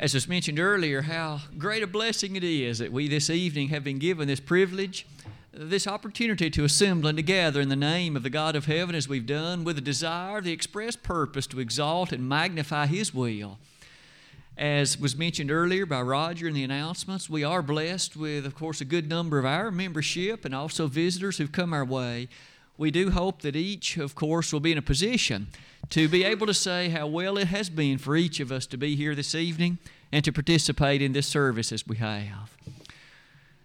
as was mentioned earlier, how great a blessing it is that we this evening have been given this privilege, this opportunity to assemble and to gather in the name of the God of heaven as we've done, with the desire, the express purpose to exalt and magnify His will. As was mentioned earlier by Roger in the announcements, we are blessed with, of course, a good number of our membership and also visitors who've come our way. We do hope that each, of course, will be in a position to be able to say how well it has been for each of us to be here this evening and to participate in this service as we have.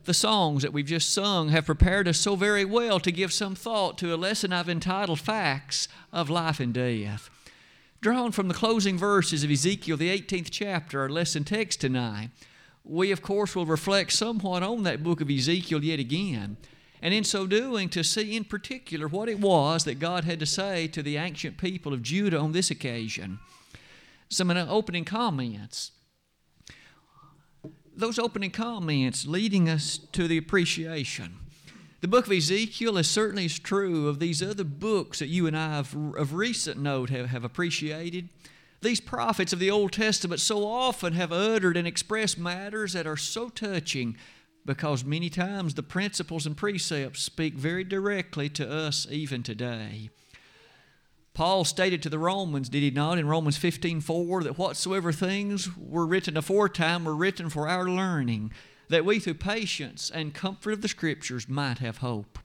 The songs that we've just sung have prepared us so very well to give some thought to a lesson I've entitled Facts of Life and Death. Drawn from the closing verses of Ezekiel, the 18th chapter, our lesson text tonight, we, of course, will reflect somewhat on that book of Ezekiel yet again and in so doing, to see in particular what it was that God had to say to the ancient people of Judah on this occasion. Some opening comments. Those opening comments leading us to the appreciation. The book of Ezekiel is certainly as true of these other books that you and I have, of recent note have, have appreciated. These prophets of the Old Testament so often have uttered and expressed matters that are so touching because many times the principles and precepts speak very directly to us even today. Paul stated to the Romans, did he not, in Romans 15 4, that whatsoever things were written aforetime were written for our learning, that we through patience and comfort of the Scriptures might have hope.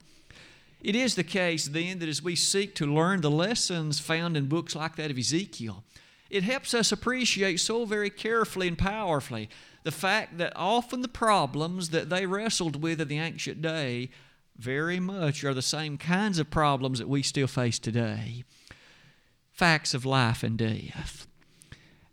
It is the case then that as we seek to learn the lessons found in books like that of Ezekiel, it helps us appreciate so very carefully and powerfully the fact that often the problems that they wrestled with in the ancient day very much are the same kinds of problems that we still face today. Facts of life and death.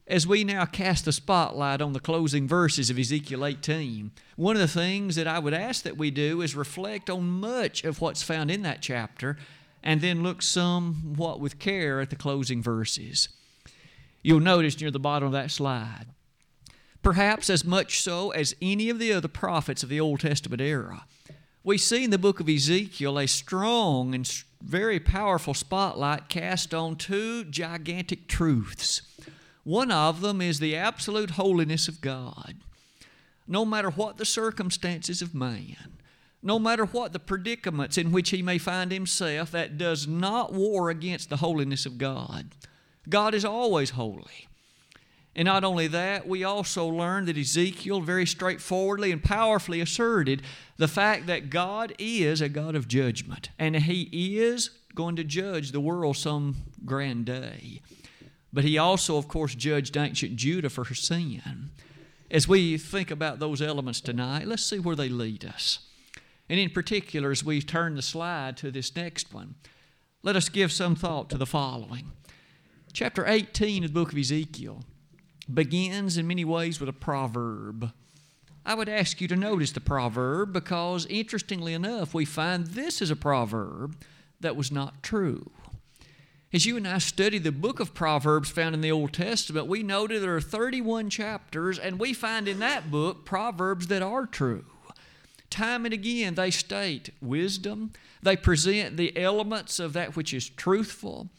As we now cast the spotlight on the closing verses of Ezekiel 18, one of the things that I would ask that we do is reflect on much of what's found in that chapter and then look somewhat with care at the closing verses. You'll notice near the bottom of that slide perhaps as much so as any of the other prophets of the Old Testament era. We see in the book of Ezekiel a strong and very powerful spotlight cast on two gigantic truths. One of them is the absolute holiness of God. No matter what the circumstances of man, no matter what the predicaments in which he may find himself, that does not war against the holiness of God. God is always holy. And not only that, we also learn that Ezekiel very straightforwardly and powerfully asserted the fact that God is a God of judgment, and He is going to judge the world some grand day. But He also, of course, judged ancient Judah for her sin. As we think about those elements tonight, let's see where they lead us. And in particular, as we turn the slide to this next one, let us give some thought to the following. Chapter 18 of the book of Ezekiel begins in many ways with a proverb. I would ask you to notice the proverb because, interestingly enough, we find this is a proverb that was not true. As you and I study the book of Proverbs found in the Old Testament, we noted there are 31 chapters, and we find in that book proverbs that are true. Time and again, they state wisdom, they present the elements of that which is truthful,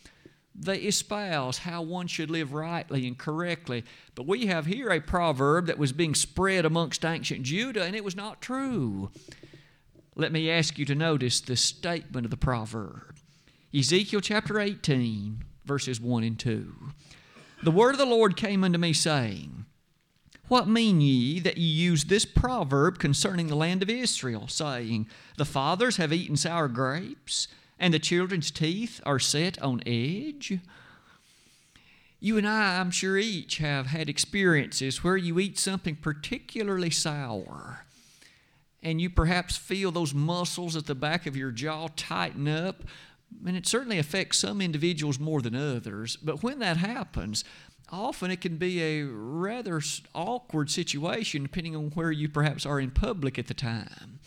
they espouse how one should live rightly and correctly. But we have here a proverb that was being spread amongst ancient Judah, and it was not true. Let me ask you to notice the statement of the proverb Ezekiel chapter 18, verses 1 and 2. The word of the Lord came unto me, saying, What mean ye that ye use this proverb concerning the land of Israel, saying, The fathers have eaten sour grapes? And the children's teeth are set on edge. You and I, I'm sure, each have had experiences where you eat something particularly sour and you perhaps feel those muscles at the back of your jaw tighten up. And it certainly affects some individuals more than others. But when that happens, often it can be a rather awkward situation depending on where you perhaps are in public at the time.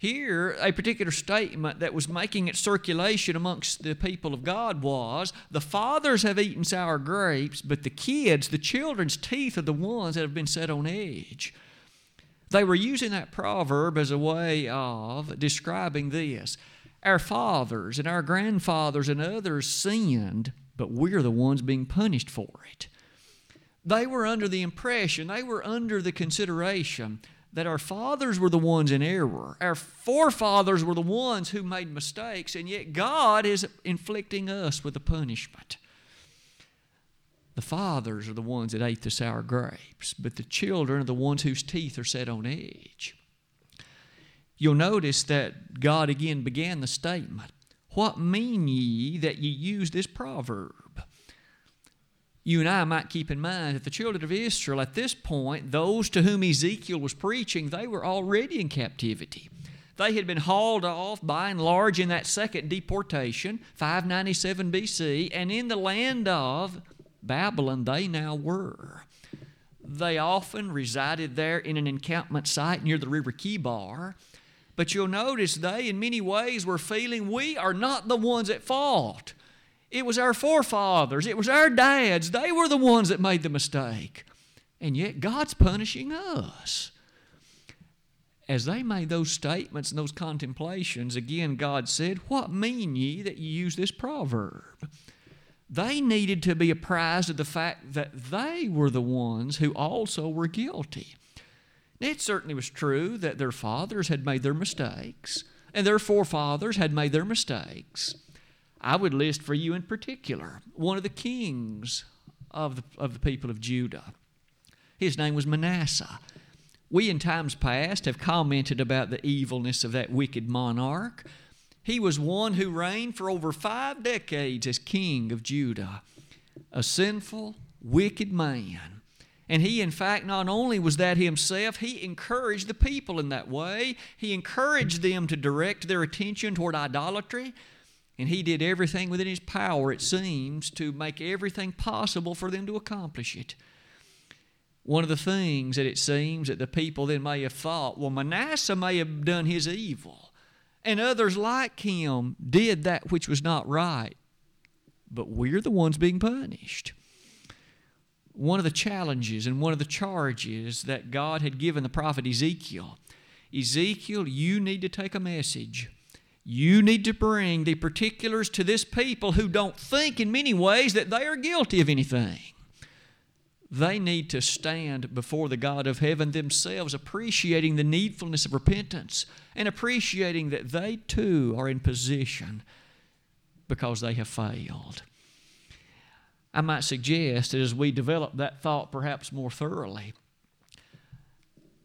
Here, a particular statement that was making its circulation amongst the people of God was the fathers have eaten sour grapes, but the kids, the children's teeth, are the ones that have been set on edge. They were using that proverb as a way of describing this. Our fathers and our grandfathers and others sinned, but we're the ones being punished for it. They were under the impression, they were under the consideration that our fathers were the ones in error. Our forefathers were the ones who made mistakes, and yet God is inflicting us with a punishment. The fathers are the ones that ate the sour grapes, but the children are the ones whose teeth are set on edge. You'll notice that God again began the statement What mean ye that ye use this proverb? You and I might keep in mind that the children of Israel at this point, those to whom Ezekiel was preaching, they were already in captivity. They had been hauled off by and large in that second deportation, 597 BC, and in the land of Babylon they now were. They often resided there in an encampment site near the river Chebar. But you'll notice they, in many ways, were feeling we are not the ones at fault. It was our forefathers, it was our dads. They were the ones that made the mistake. And yet God's punishing us. As they made those statements and those contemplations, again, God said, What mean ye that ye use this proverb? They needed to be apprised of the fact that they were the ones who also were guilty. It certainly was true that their fathers had made their mistakes, and their forefathers had made their mistakes. I would list for you in particular one of the kings of the, of the people of Judah. His name was Manasseh. We, in times past, have commented about the evilness of that wicked monarch. He was one who reigned for over five decades as king of Judah, a sinful, wicked man. And he, in fact, not only was that himself, he encouraged the people in that way. He encouraged them to direct their attention toward idolatry. And he did everything within his power, it seems, to make everything possible for them to accomplish it. One of the things that it seems that the people then may have thought, well, Manasseh may have done his evil, and others like him did that which was not right, but we're the ones being punished. One of the challenges and one of the charges that God had given the prophet Ezekiel Ezekiel, you need to take a message you need to bring the particulars to this people who don't think in many ways that they are guilty of anything. They need to stand before the God of heaven themselves, appreciating the needfulness of repentance and appreciating that they too are in position because they have failed. I might suggest that as we develop that thought perhaps more thoroughly,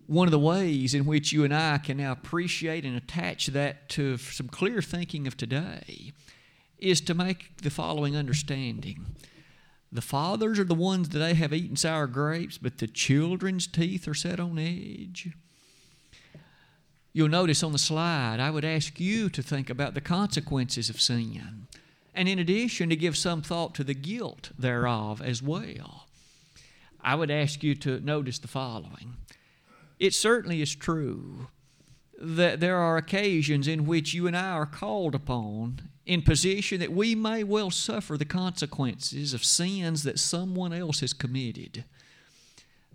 one of the ways in which you and I can now appreciate and attach that to some clear thinking of today is to make the following understanding. The fathers are the ones that they have eaten sour grapes, but the children's teeth are set on edge. You'll notice on the slide, I would ask you to think about the consequences of sin, and in addition, to give some thought to the guilt thereof as well. I would ask you to notice the following it certainly is true that there are occasions in which you and I are called upon in position that we may well suffer the consequences of sins that someone else has committed.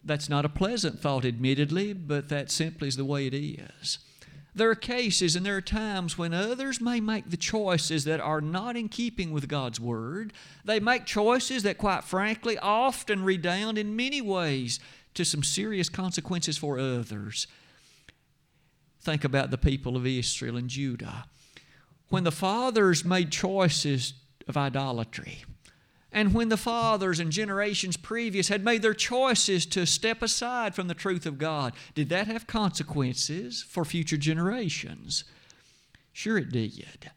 That's not a pleasant thought, admittedly, but that simply is the way it is. There are cases and there are times when others may make the choices that are not in keeping with God's Word. They make choices that, quite frankly, often redound in many ways to some serious consequences for others. Think about the people of Israel and Judah. When the fathers made choices of idolatry, and when the fathers and generations previous had made their choices to step aside from the truth of God, did that have consequences for future generations? Sure, it did.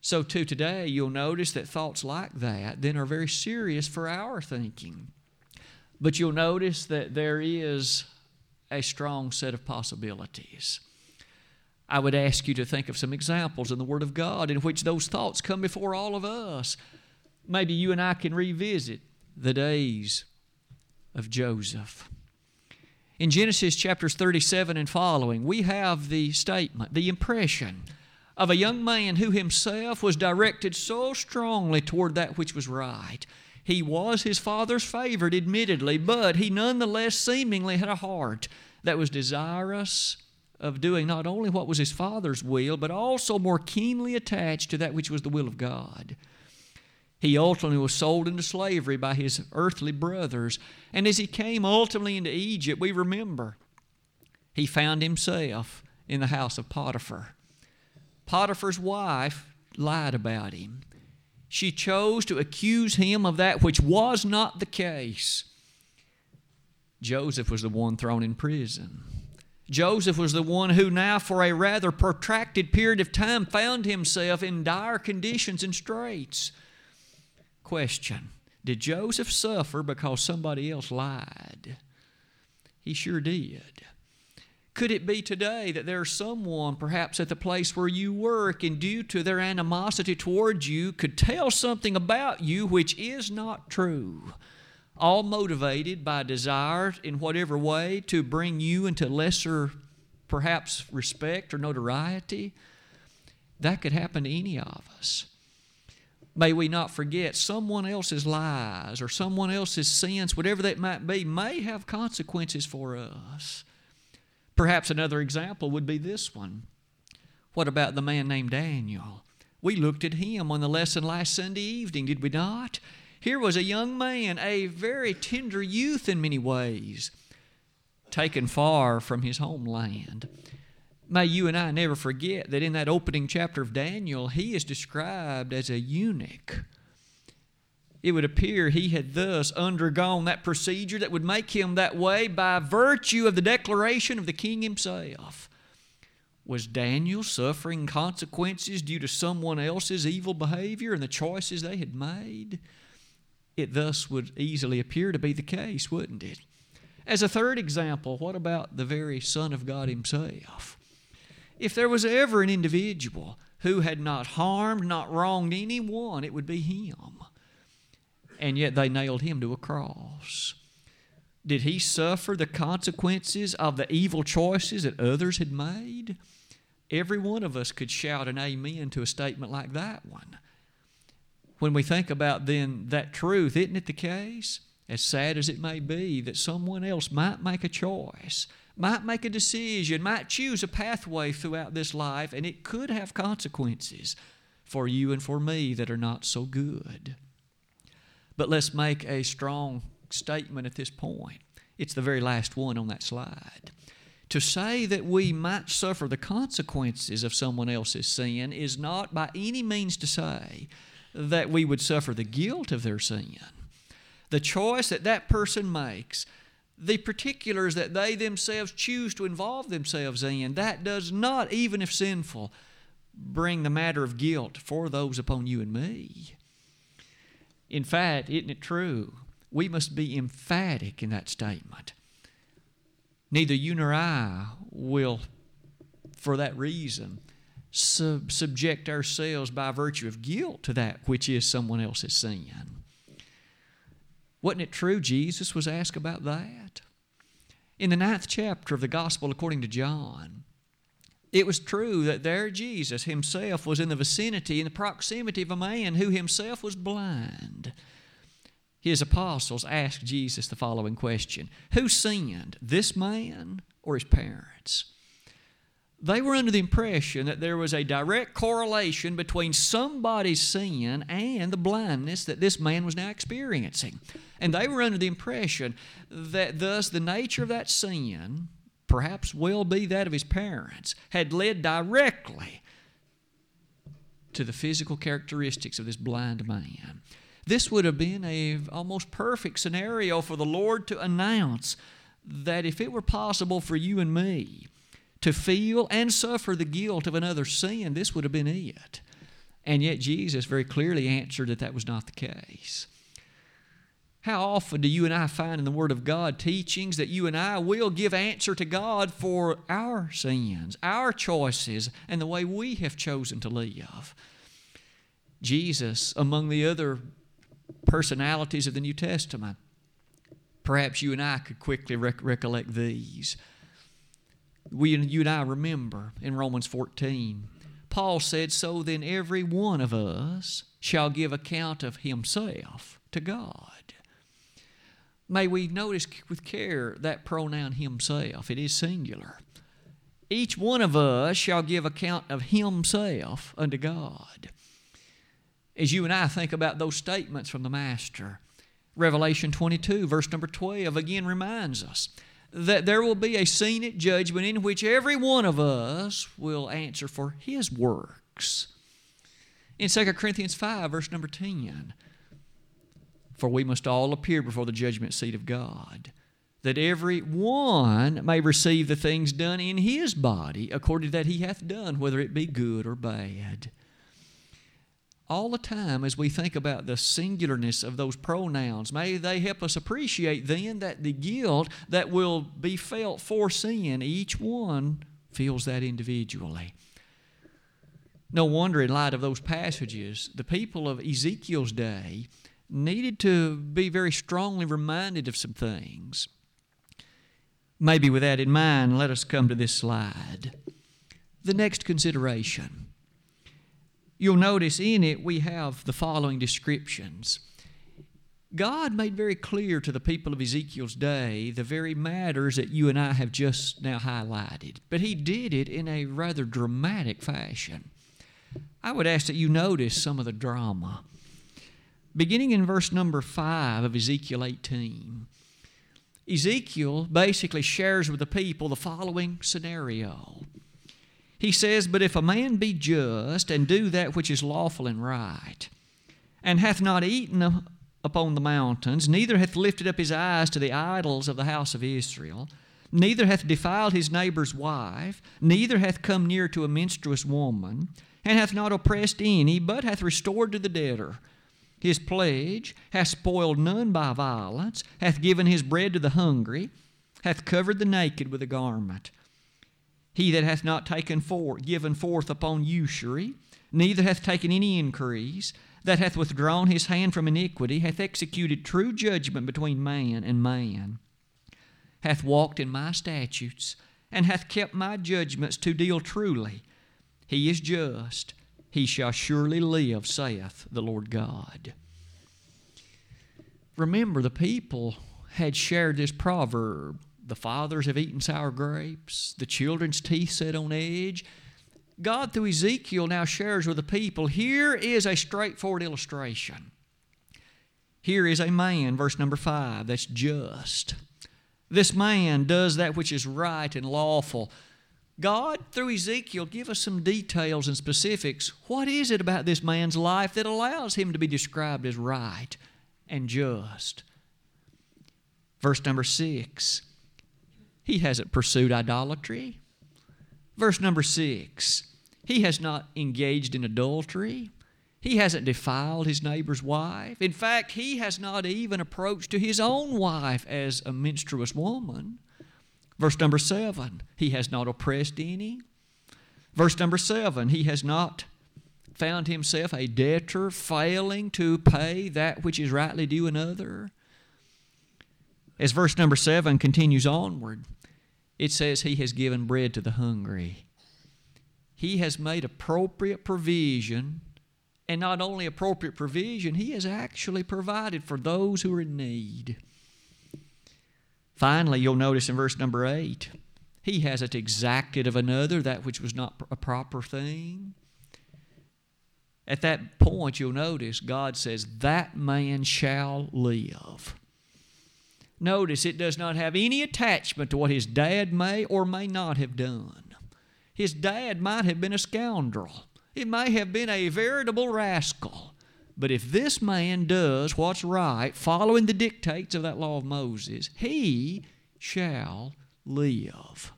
So, too, today, you'll notice that thoughts like that then are very serious for our thinking. But you'll notice that there is a strong set of possibilities. I would ask you to think of some examples in the Word of God in which those thoughts come before all of us. Maybe you and I can revisit the days of Joseph. In Genesis chapters 37 and following, we have the statement, the impression of a young man who himself was directed so strongly toward that which was right he was his father's favorite, admittedly, but he nonetheless seemingly had a heart that was desirous of doing not only what was his father's will, but also more keenly attached to that which was the will of God. He ultimately was sold into slavery by his earthly brothers. And as he came ultimately into Egypt, we remember he found himself in the house of Potiphar. Potiphar's wife lied about him. She chose to accuse him of that which was not the case. Joseph was the one thrown in prison. Joseph was the one who now, for a rather protracted period of time, found himself in dire conditions and straits. Question Did Joseph suffer because somebody else lied? He sure did. Could it be today that there's someone, perhaps at the place where you work, and due to their animosity towards you, could tell something about you which is not true? All motivated by desire in whatever way to bring you into lesser, perhaps, respect or notoriety? That could happen to any of us. May we not forget someone else's lies or someone else's sins, whatever that might be, may have consequences for us. Perhaps another example would be this one. What about the man named Daniel? We looked at him on the lesson last Sunday evening, did we not? Here was a young man, a very tender youth in many ways, taken far from his homeland. May you and I never forget that in that opening chapter of Daniel, he is described as a eunuch it would appear he had thus undergone that procedure that would make him that way by virtue of the declaration of the king himself. Was Daniel suffering consequences due to someone else's evil behavior and the choices they had made? It thus would easily appear to be the case, wouldn't it? As a third example, what about the very Son of God Himself? If there was ever an individual who had not harmed, not wronged anyone, it would be Him and yet they nailed him to a cross. Did he suffer the consequences of the evil choices that others had made? Every one of us could shout an amen to a statement like that one. When we think about then that truth, isn't it the case, as sad as it may be, that someone else might make a choice, might make a decision, might choose a pathway throughout this life, and it could have consequences for you and for me that are not so good. But let's make a strong statement at this point. It's the very last one on that slide. To say that we might suffer the consequences of someone else's sin is not by any means to say that we would suffer the guilt of their sin. The choice that that person makes, the particulars that they themselves choose to involve themselves in, that does not, even if sinful, bring the matter of guilt for those upon you and me. In fact, isn't it true? We must be emphatic in that statement. Neither you nor I will, for that reason, sub- subject ourselves by virtue of guilt to that which is someone else's sin. Wasn't it true Jesus was asked about that? In the ninth chapter of the Gospel according to John, it was true that there Jesus himself was in the vicinity, in the proximity of a man who himself was blind. His apostles asked Jesus the following question Who sinned, this man or his parents? They were under the impression that there was a direct correlation between somebody's sin and the blindness that this man was now experiencing. And they were under the impression that thus the nature of that sin perhaps well be that of his parents, had led directly to the physical characteristics of this blind man. This would have been a almost perfect scenario for the Lord to announce that if it were possible for you and me to feel and suffer the guilt of another sin, this would have been it. And yet Jesus very clearly answered that that was not the case. How often do you and I find in the Word of God teachings that you and I will give answer to God for our sins, our choices, and the way we have chosen to live? Jesus, among the other personalities of the New Testament, perhaps you and I could quickly rec- recollect these. We, and you and I remember in Romans 14, Paul said, So then every one of us shall give account of himself to God. May we notice with care that pronoun himself. It is singular. Each one of us shall give account of himself unto God. as you and I think about those statements from the Master. Revelation 22, verse number 12, again reminds us that there will be a scene at judgment in which every one of us will answer for his works. In 2 Corinthians 5, verse number 10, for we must all appear before the judgment seat of God, that every one may receive the things done in his body according to that he hath done, whether it be good or bad all the time as we think about the singularness of those pronouns. May they help us appreciate then that the guilt that will be felt for sin, each one feels that individually. No wonder, in light of those passages, the people of Ezekiel's day needed to be very strongly reminded of some things. Maybe with that in mind, let us come to this slide. The next consideration you'll notice in it we have the following descriptions. God made very clear to the people of Ezekiel's day the very matters that you and I have just now highlighted, but He did it in a rather dramatic fashion. I would ask that you notice some of the drama. Beginning in verse number 5 of Ezekiel 18, Ezekiel basically shares with the people the following scenario. He says, But if a man be just and do that which is lawful and right, and hath not eaten upon the mountains, neither hath lifted up his eyes to the idols of the house of Israel, neither hath defiled his neighbor's wife, neither hath come near to a menstruous woman, and hath not oppressed any, but hath restored to the debtor his pledge, hath spoiled none by violence, hath given his bread to the hungry, hath covered the naked with a garment he that hath not taken forth, given forth upon usury, neither hath taken any increase, that hath withdrawn his hand from iniquity, hath executed true judgment between man and man, hath walked in my statutes, and hath kept my judgments to deal truly. He is just, he shall surely live, saith the Lord God. Remember, the people had shared this proverb the fathers have eaten sour grapes, the children's teeth set on edge. God, through Ezekiel, now shares with the people here is a straightforward illustration. Here is a man, verse number five, that's just. This man does that which is right and lawful. God, through Ezekiel, give us some details and specifics. What is it about this man's life that allows him to be described as right and just? Verse number six he hasn't pursued idolatry. Verse number six He has not engaged in adultery. He hasn't defiled his neighbor's wife. In fact, he has not even approached to his own wife as a menstruous woman. Verse number seven, he has not oppressed any. Verse number seven, he has not found himself a debtor failing to pay that which is rightly due another. As verse number 7 continues onward, it says, He has given bread to the hungry. He has made appropriate provision, and not only appropriate provision, He has actually provided for those who are in need. Finally, you'll notice in verse number 8, He hasn't exacted of another that which was not a proper thing. At that point, you'll notice God says, That man shall live. Notice it does not have any attachment to what his dad may or may not have done. His dad might have been a scoundrel, it may have been a veritable rascal. But if this man does what's right, following the dictates of that law of Moses, he shall live.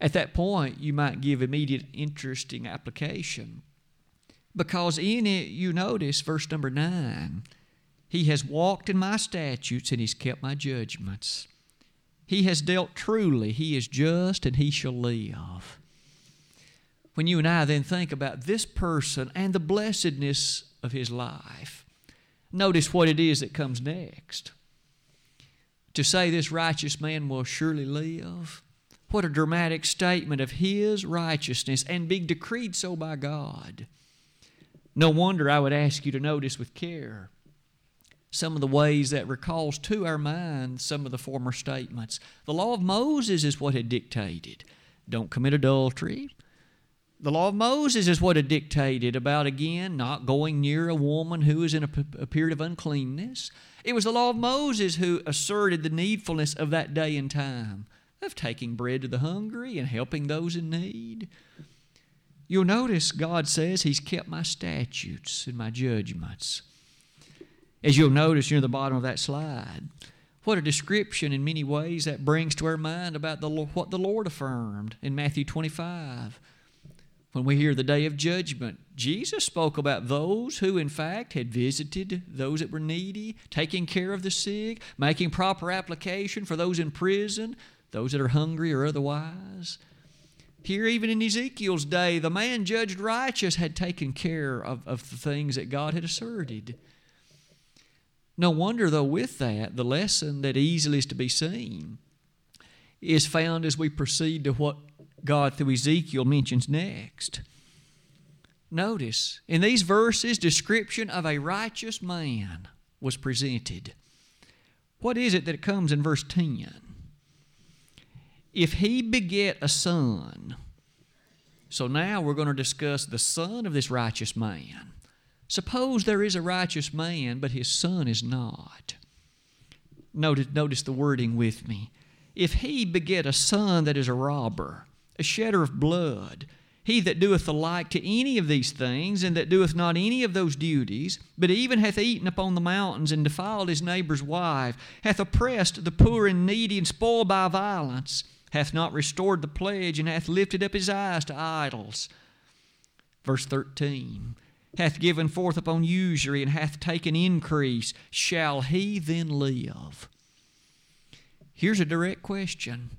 At that point, you might give immediate interesting application. Because in it, you notice verse number 9 he has walked in my statutes and he's kept my judgments. He has dealt truly. He is just and he shall live. When you and I then think about this person and the blessedness of his life, notice what it is that comes next. To say this righteous man will surely live, what a dramatic statement of his righteousness and being decreed so by God. No wonder I would ask you to notice with care some of the ways that recalls to our mind some of the former statements. The law of Moses is what had dictated don't commit adultery, The law of Moses is what it dictated about, again, not going near a woman who is in a, period of uncleanness. It was the law of Moses who asserted the needfulness of that day and time of taking bread to the hungry and helping those in need. You'll notice God says He's kept my statutes and my judgments. As you'll notice near the bottom of that slide, what a description in many ways that brings to our mind about the, what the Lord affirmed in Matthew 25. When we hear the day of judgment, Jesus spoke about those who, in fact, had visited those that were needy, taking care of the sick, making proper application for those in prison, those that are hungry or otherwise. Here, even in Ezekiel's day, the man judged righteous had taken care of, of the things that God had asserted. No wonder, though, with that, the lesson that easily is to be seen is found as we proceed to what God through Ezekiel mentions next. Notice, in these verses, description of a righteous man was presented. What is it that comes in verse 10? If he beget a son, so now we're going to discuss the son of this righteous man. Suppose there is a righteous man, but his son is not. Notice, notice the wording with me. If he beget a son that is a robber, a shedder of blood. He that doeth the like to any of these things, and that doeth not any of those duties, but even hath eaten upon the mountains, and defiled his neighbor's wife, hath oppressed the poor and needy, and spoiled by violence, hath not restored the pledge, and hath lifted up his eyes to idols. Verse 13 hath given forth upon usury, and hath taken increase, shall he then live? Here's a direct question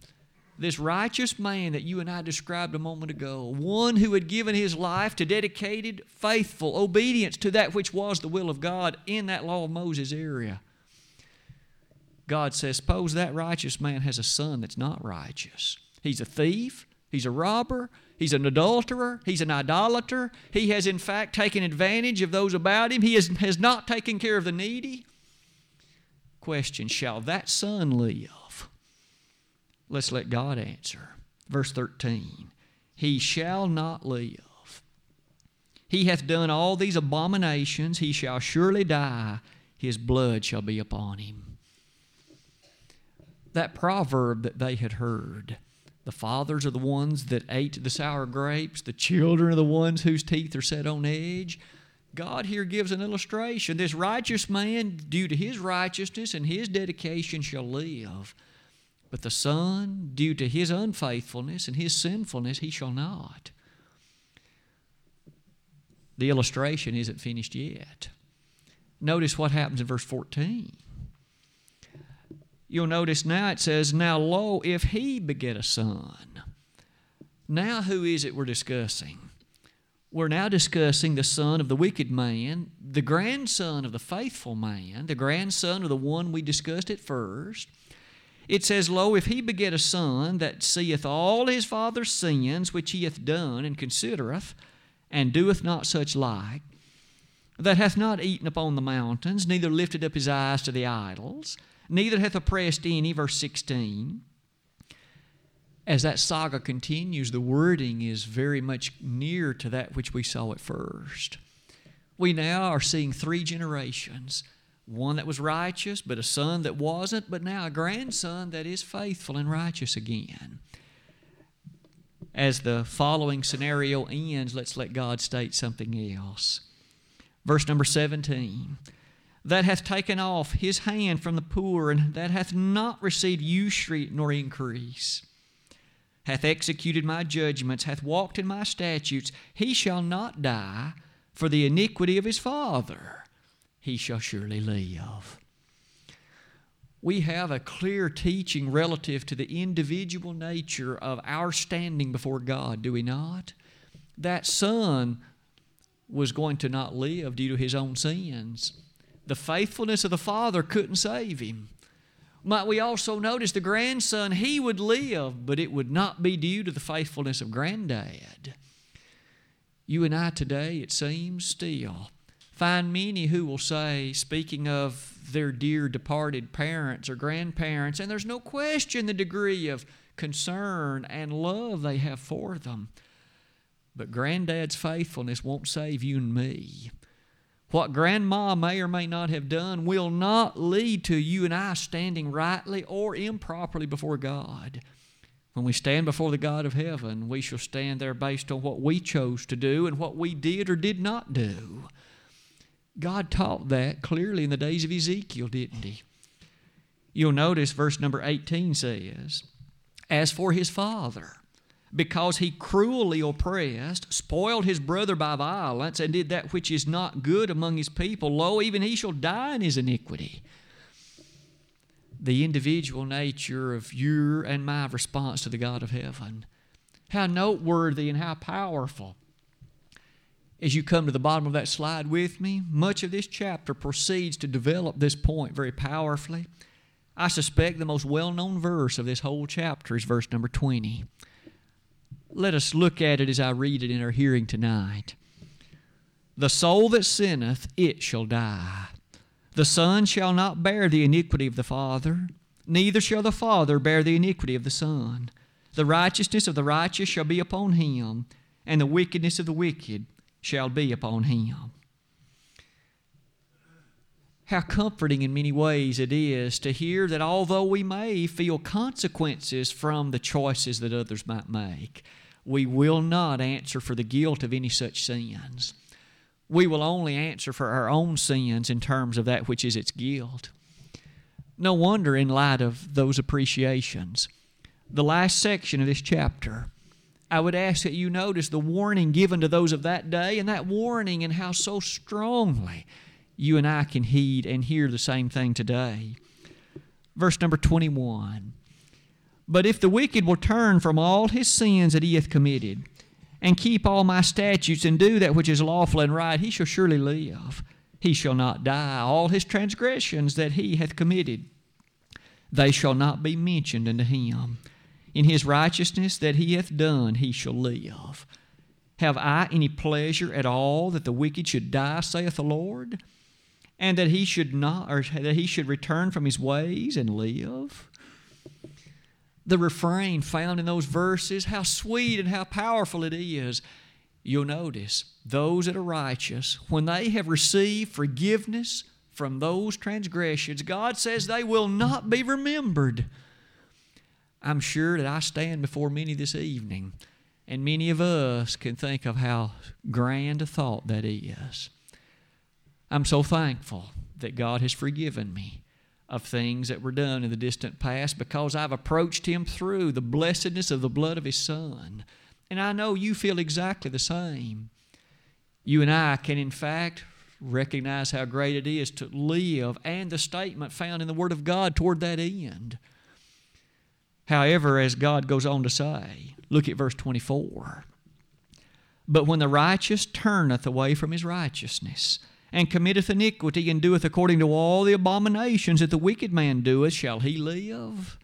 this righteous man that you and I described a moment ago, one who had given his life to dedicated, faithful obedience to that which was the will of God in that law of Moses area. God says, Suppose that righteous man has a son that's not righteous. He's a thief, he's a robber, he's an adulterer, he's an idolater. He has, in fact, taken advantage of those about him, he has, has not taken care of the needy. Question Shall that son live? Let's let God answer. Verse 13 He shall not live. He hath done all these abominations, he shall surely die, his blood shall be upon him. That proverb that they had heard the fathers are the ones that ate the sour grapes, the children are the ones whose teeth are set on edge. God here gives an illustration. This righteous man, due to his righteousness and his dedication, shall live. But the Son, due to his unfaithfulness and his sinfulness, he shall not. The illustration isn't finished yet. Notice what happens in verse 14. You'll notice now it says, Now lo, if he beget a son. Now, who is it we're discussing? We're now discussing the son of the wicked man, the grandson of the faithful man, the grandson of the one we discussed at first it says, Lo, if he beget a son that seeth all his father's sins which he hath done, and considereth, and doeth not such like, that hath not eaten upon the mountains, neither lifted up his eyes to the idols, neither hath oppressed any, verse 16. As that saga continues, the wording is very much near to that which we saw at first. We now are seeing three generations one that was righteous, but a son that wasn't, but now a grandson that is faithful and righteous again. As the following scenario ends, let's let God state something else. Verse number 17 that hath taken off his hand from the poor, and that hath not received usury nor increase, hath executed my judgments, hath walked in my statutes, he shall not die for the iniquity of his father he shall surely live. We have a clear teaching relative to the individual nature of our standing before God, do we not? That son was going to not live due to his own sins. The faithfulness of the father couldn't save him. Might we also notice the grandson, he would live, but it would not be due to the faithfulness of granddad. You and I today, it seems, still find many who will say, speaking of their dear departed parents or grandparents, and there's no question the degree of concern and love they have for them. But granddad's faithfulness won't save you and me. What grandma may or may not have done will not lead to you and I standing rightly or improperly before God. When we stand before the God of heaven, we shall stand there based on what we chose to do and what we did or did not do. God taught that clearly in the days of Ezekiel, didn't he? You'll notice verse number 18 says, As for his father, because he cruelly oppressed, spoiled his brother by violence, and did that which is not good among his people, lo, even he shall die in his iniquity the individual nature of your and my response to the God of heaven. How noteworthy and how powerful. As you come to the bottom of that slide with me, much of this chapter proceeds to develop this point very powerfully. I suspect the most well known verse of this whole chapter is verse number 20. Let us look at it as I read it in our hearing tonight. The soul that sinneth, it shall die. The Son shall not bear the iniquity of the Father, neither shall the Father bear the iniquity of the Son. The righteousness of the righteous shall be upon him, and the wickedness of the wicked shall be upon him. How comforting in many ways it is to hear that although we may feel consequences from the choices that others might make, we will not answer for the guilt of any such sins we will only answer for our own sins in terms of that which is its guilt. No wonder, in light of those appreciations, the last section of this chapter, I would ask that you notice the warning given to those of that day and that warning and how so strongly you and I can heed and hear the same thing today. Verse number 21 But if the wicked will turn from all his sins that he hath committed, and keep all my statutes and do that which is lawful and right, he shall surely live. He shall not die. All his transgressions that he hath committed, they shall not be mentioned unto him. In his righteousness that he hath done, he shall live. Have I any pleasure at all that the wicked should die, saith the Lord, and that he should not, or that he should return from his ways and live? the refrain found in those verses, how sweet and how powerful it is. You'll notice those that are righteous, when they have received forgiveness from those transgressions, God says they will not be remembered. I'm sure that I stand before many this evening, and many of us can think of how grand a thought that is. I'm so thankful that God has forgiven me of things that were done in the distant past because I've approached Him through the blessedness of the blood of His Son. And I know you feel exactly the same. You and I can, in fact, recognize how great it is to live and the statement found in the Word of God toward that end. However, as God goes on to say, look at verse 24. But when the righteous turneth away from his righteousness, and committeth iniquity, and doeth according to all the abominations that the wicked man doeth, shall he live?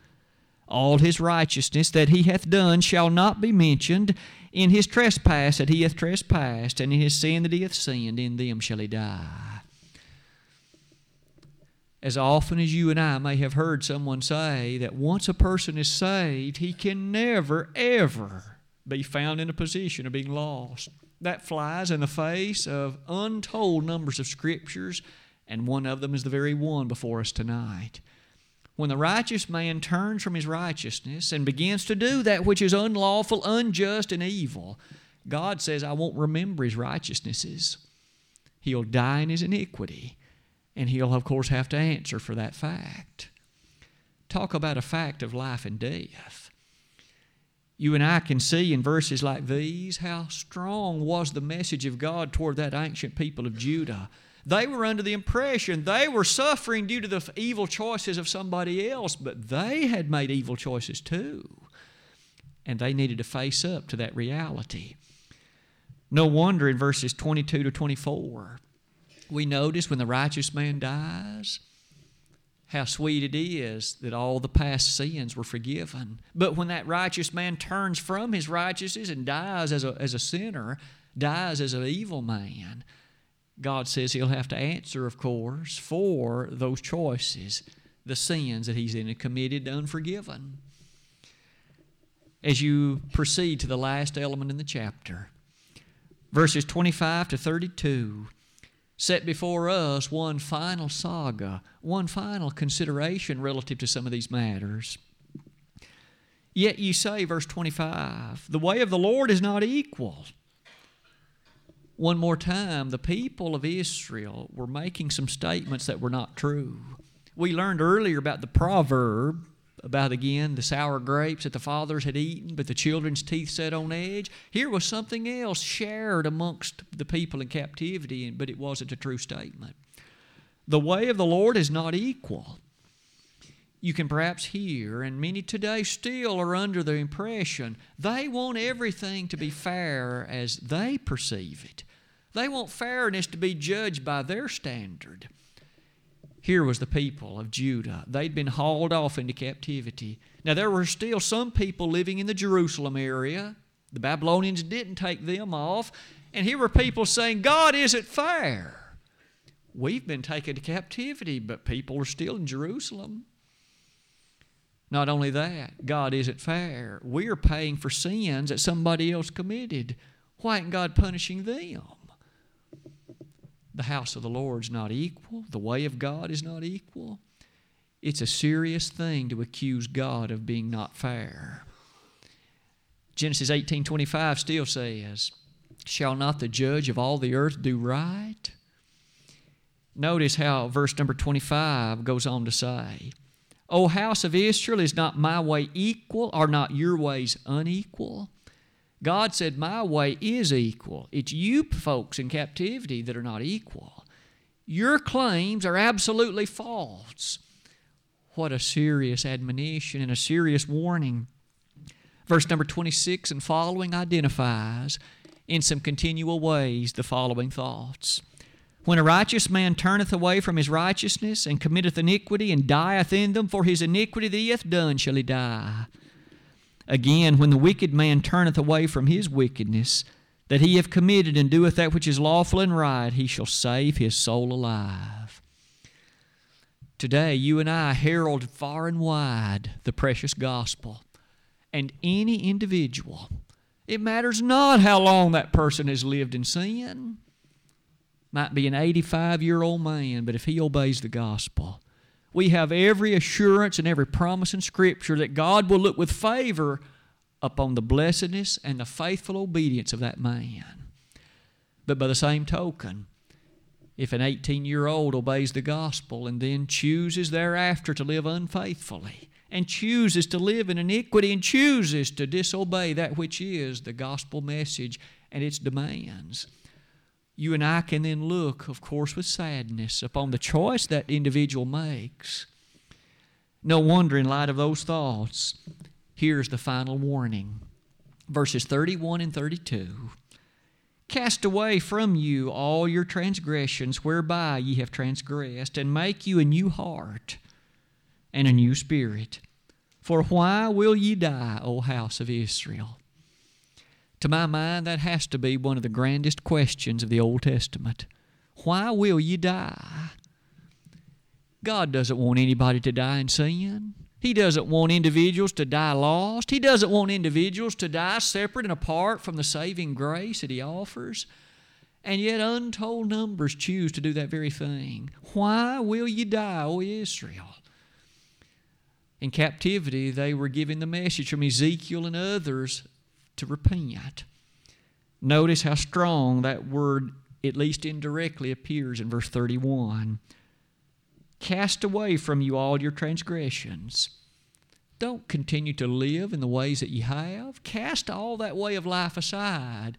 All his righteousness that he hath done shall not be mentioned. In his trespass that he hath trespassed, and in his sin that he hath sinned, in them shall he die. As often as you and I may have heard someone say that once a person is saved, he can never, ever be found in a position of being lost that flies in the face of untold numbers of scriptures, and one of them is the very one before us tonight. When the righteous man turns from his righteousness and begins to do that which is unlawful, unjust, and evil, God says, I won't remember his righteousnesses. He'll die in his iniquity, and he'll, of course, have to answer for that fact. Talk about a fact of life and death you and I can see in verses like these how strong was the message of God toward that ancient people of Judah. They were under the impression they were suffering due to the evil choices of somebody else, but they had made evil choices too. And they needed to face up to that reality. No wonder in verses 22 to 24, we notice when the righteous man dies, how sweet it is that all the past sins were forgiven. But when that righteous man turns from his righteousness and dies as a, as a sinner, dies as an evil man, God says he'll have to answer, of course, for those choices, the sins that he's in and committed unforgiven. As you proceed to the last element in the chapter, verses 25 to 32 set before us one final saga, one final consideration relative to some of these matters. Yet you say, verse 25, the way of the Lord is not equal. One more time, the people of Israel were making some statements that were not true. We learned earlier about the proverb about again the sour grapes that the fathers had eaten, but the children's teeth set on edge. Here was something else shared amongst the people in captivity, but it wasn't a true statement. The way of the Lord is not equal. You can perhaps hear, and many today still are under the impression they want everything to be fair as they perceive it. They want fairness to be judged by their standard. Here was the people of Judah. They'd been hauled off into captivity. Now, there were still some people living in the Jerusalem area. The Babylonians didn't take them off. And here were people saying, God isn't fair. We've been taken to captivity, but people are still in Jerusalem. Not only that, God isn't fair. We're paying for sins that somebody else committed. Why ain't God punishing them? The house of the Lord is not equal, the way of God is not equal. It's a serious thing to accuse God of being not fair. Genesis 18:25 still says, "Shall not the judge of all the earth do right?" Notice how verse number 25 goes on to say, O house of Israel, is not my way equal? Are not your ways unequal? God said, My way is equal. It's you folks in captivity that are not equal. Your claims are absolutely false. What a serious admonition and a serious warning. Verse number 26 and following identifies in some continual ways the following thoughts. When a righteous man turneth away from his righteousness and committeth iniquity and dieth in them, for his iniquity that he hath done shall he die. Again, when the wicked man turneth away from his wickedness, that he have committed and doeth that which is lawful and right, he shall save his soul alive. Today, you and I herald far and wide the precious gospel. And any individual, it matters not how long that person has lived in sin, might be an 85 year old man, but if he obeys the gospel, we have every assurance and every promise in Scripture that God will look with favor upon the blessedness and the faithful obedience of that man. But by the same token, if an 18 year old obeys the gospel and then chooses thereafter to live unfaithfully, and chooses to live in iniquity, and chooses to disobey that which is the gospel message and its demands, you and I can then look, of course, with sadness upon the choice that individual makes. No wonder, in light of those thoughts, here's the final warning verses 31 and 32. Cast away from you all your transgressions whereby ye have transgressed, and make you a new heart and a new spirit. For why will ye die, O house of Israel? To my mind, that has to be one of the grandest questions of the Old Testament. Why will you die? God doesn't want anybody to die in sin. He doesn't want individuals to die lost. He doesn't want individuals to die separate and apart from the saving grace that He offers. And yet, untold numbers choose to do that very thing. Why will you die, O Israel? In captivity, they were giving the message from Ezekiel and others to repent. Notice how strong that word, at least indirectly, appears in verse 31. Cast away from you all your transgressions. Don't continue to live in the ways that you have. Cast all that way of life aside.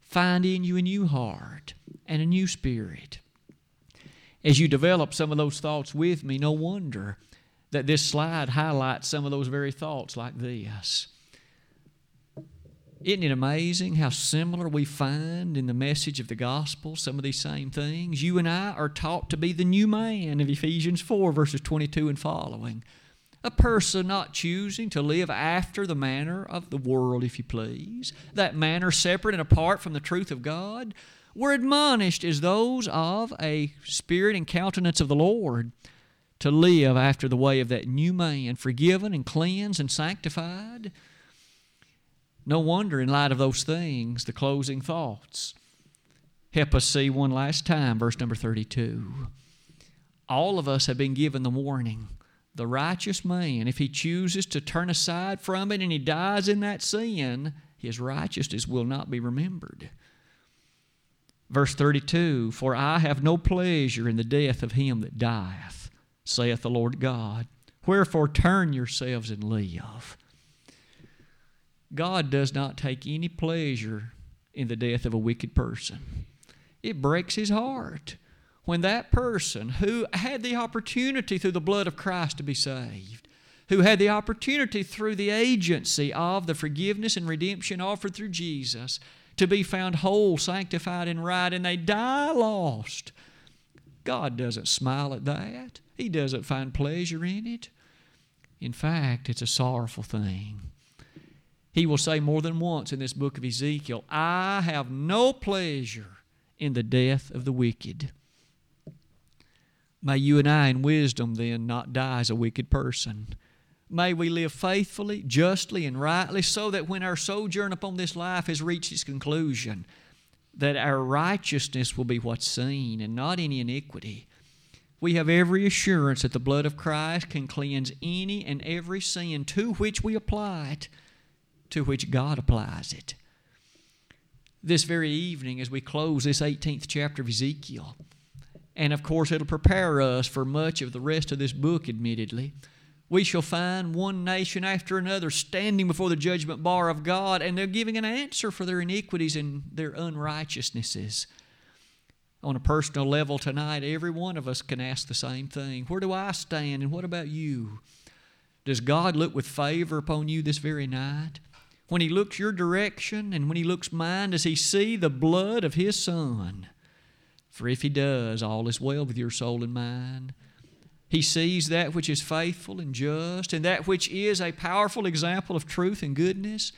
Find in you a new heart and a new spirit. As you develop some of those thoughts with me, no wonder that this slide highlights some of those very thoughts like this. Isn't it amazing how similar we find in the message of the gospel some of these same things? You and I are taught to be the new man of Ephesians 4, verses 22 and following. A person not choosing to live after the manner of the world, if you please, that manner separate and apart from the truth of God. We're admonished as those of a spirit and countenance of the Lord to live after the way of that new man, forgiven and cleansed and sanctified. No wonder, in light of those things, the closing thoughts Help us see one last time, verse number 32. All of us have been given the warning. The righteous man, if he chooses to turn aside from it and he dies in that sin, his righteousness will not be remembered. Verse 32 For I have no pleasure in the death of him that dieth, saith the Lord God. Wherefore turn yourselves and live. God does not take any pleasure in the death of a wicked person. It breaks his heart when that person who had the opportunity through the blood of Christ to be saved, who had the opportunity through the agency of the forgiveness and redemption offered through Jesus to be found whole, sanctified, and right, and they die lost. God doesn't smile at that. He doesn't find pleasure in it. In fact, it's a sorrowful thing. He will say more than once in this book of Ezekiel, I have no pleasure in the death of the wicked. May you and I, in wisdom, then, not die as a wicked person. May we live faithfully, justly, and rightly, so that when our sojourn upon this life has reached its conclusion, that our righteousness will be what's seen and not any iniquity. We have every assurance that the blood of Christ can cleanse any and every sin to which we apply it, to which God applies it. This very evening, as we close this 18th chapter of Ezekiel, and of course, it'll prepare us for much of the rest of this book, admittedly. We shall find one nation after another standing before the judgment bar of God, and they're giving an answer for their iniquities and their unrighteousnesses. On a personal level tonight, every one of us can ask the same thing Where do I stand, and what about you? Does God look with favor upon you this very night? When He looks your direction and when He looks mine, does He see the blood of His Son? For if he does, all is well with your soul and mine. He sees that which is faithful and just, and that which is a powerful example of truth and goodness.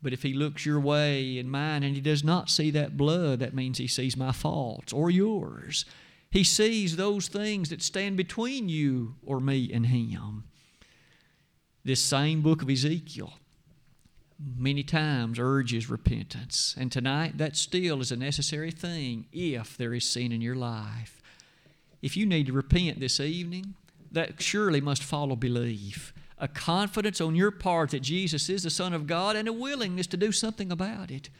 But if he looks your way and mine and he does not see that blood, that means he sees my faults or yours. He sees those things that stand between you or me and him. This same book of Ezekiel many times urges repentance. And tonight, that still is a necessary thing if there is sin in your life. If you need to repent this evening, that surely must follow belief. A confidence on your part that Jesus is the Son of God and a willingness to do something about it.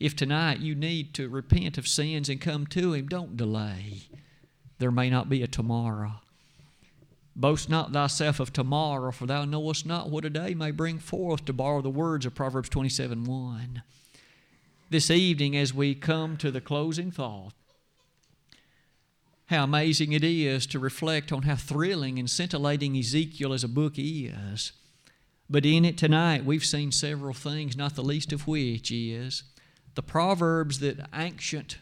If tonight you need to repent of sins and come to Him, don't delay. There may not be a tomorrow. Boast not thyself of tomorrow, for thou knowest not what a day may bring forth, to borrow the words of Proverbs 27 1. This evening, as we come to the closing thought, how amazing it is to reflect on how thrilling and scintillating Ezekiel as a book is. But in it tonight, we've seen several things, not the least of which is the proverbs that ancient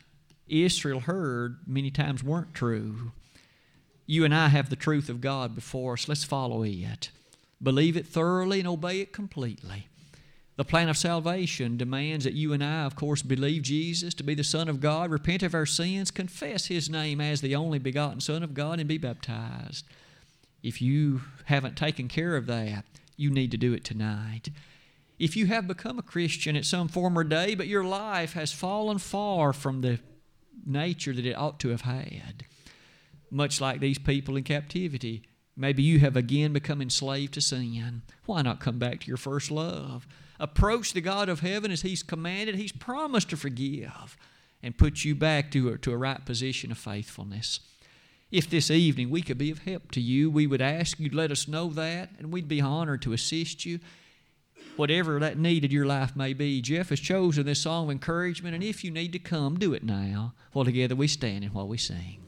Israel heard many times weren't true. You and I have the truth of God before us. Let's follow it. Believe it thoroughly and obey it completely. The plan of salvation demands that you and I, of course, believe Jesus to be the Son of God, repent of our sins, confess His name as the only begotten Son of God, and be baptized. If you haven't taken care of that, you need to do it tonight. If you have become a Christian at some former day, but your life has fallen far from the nature that it ought to have had, much like these people in captivity. Maybe you have again become enslaved to sin. Why not come back to your first love? Approach the God of heaven as He's commanded. He's promised to forgive and put you back to a, to a right position of faithfulness. If this evening we could be of help to you, we would ask you to let us know that, and we'd be honored to assist you. Whatever that need in your life may be, Jeff has chosen this song of encouragement, and if you need to come, do it now, while together we stand and while we sing.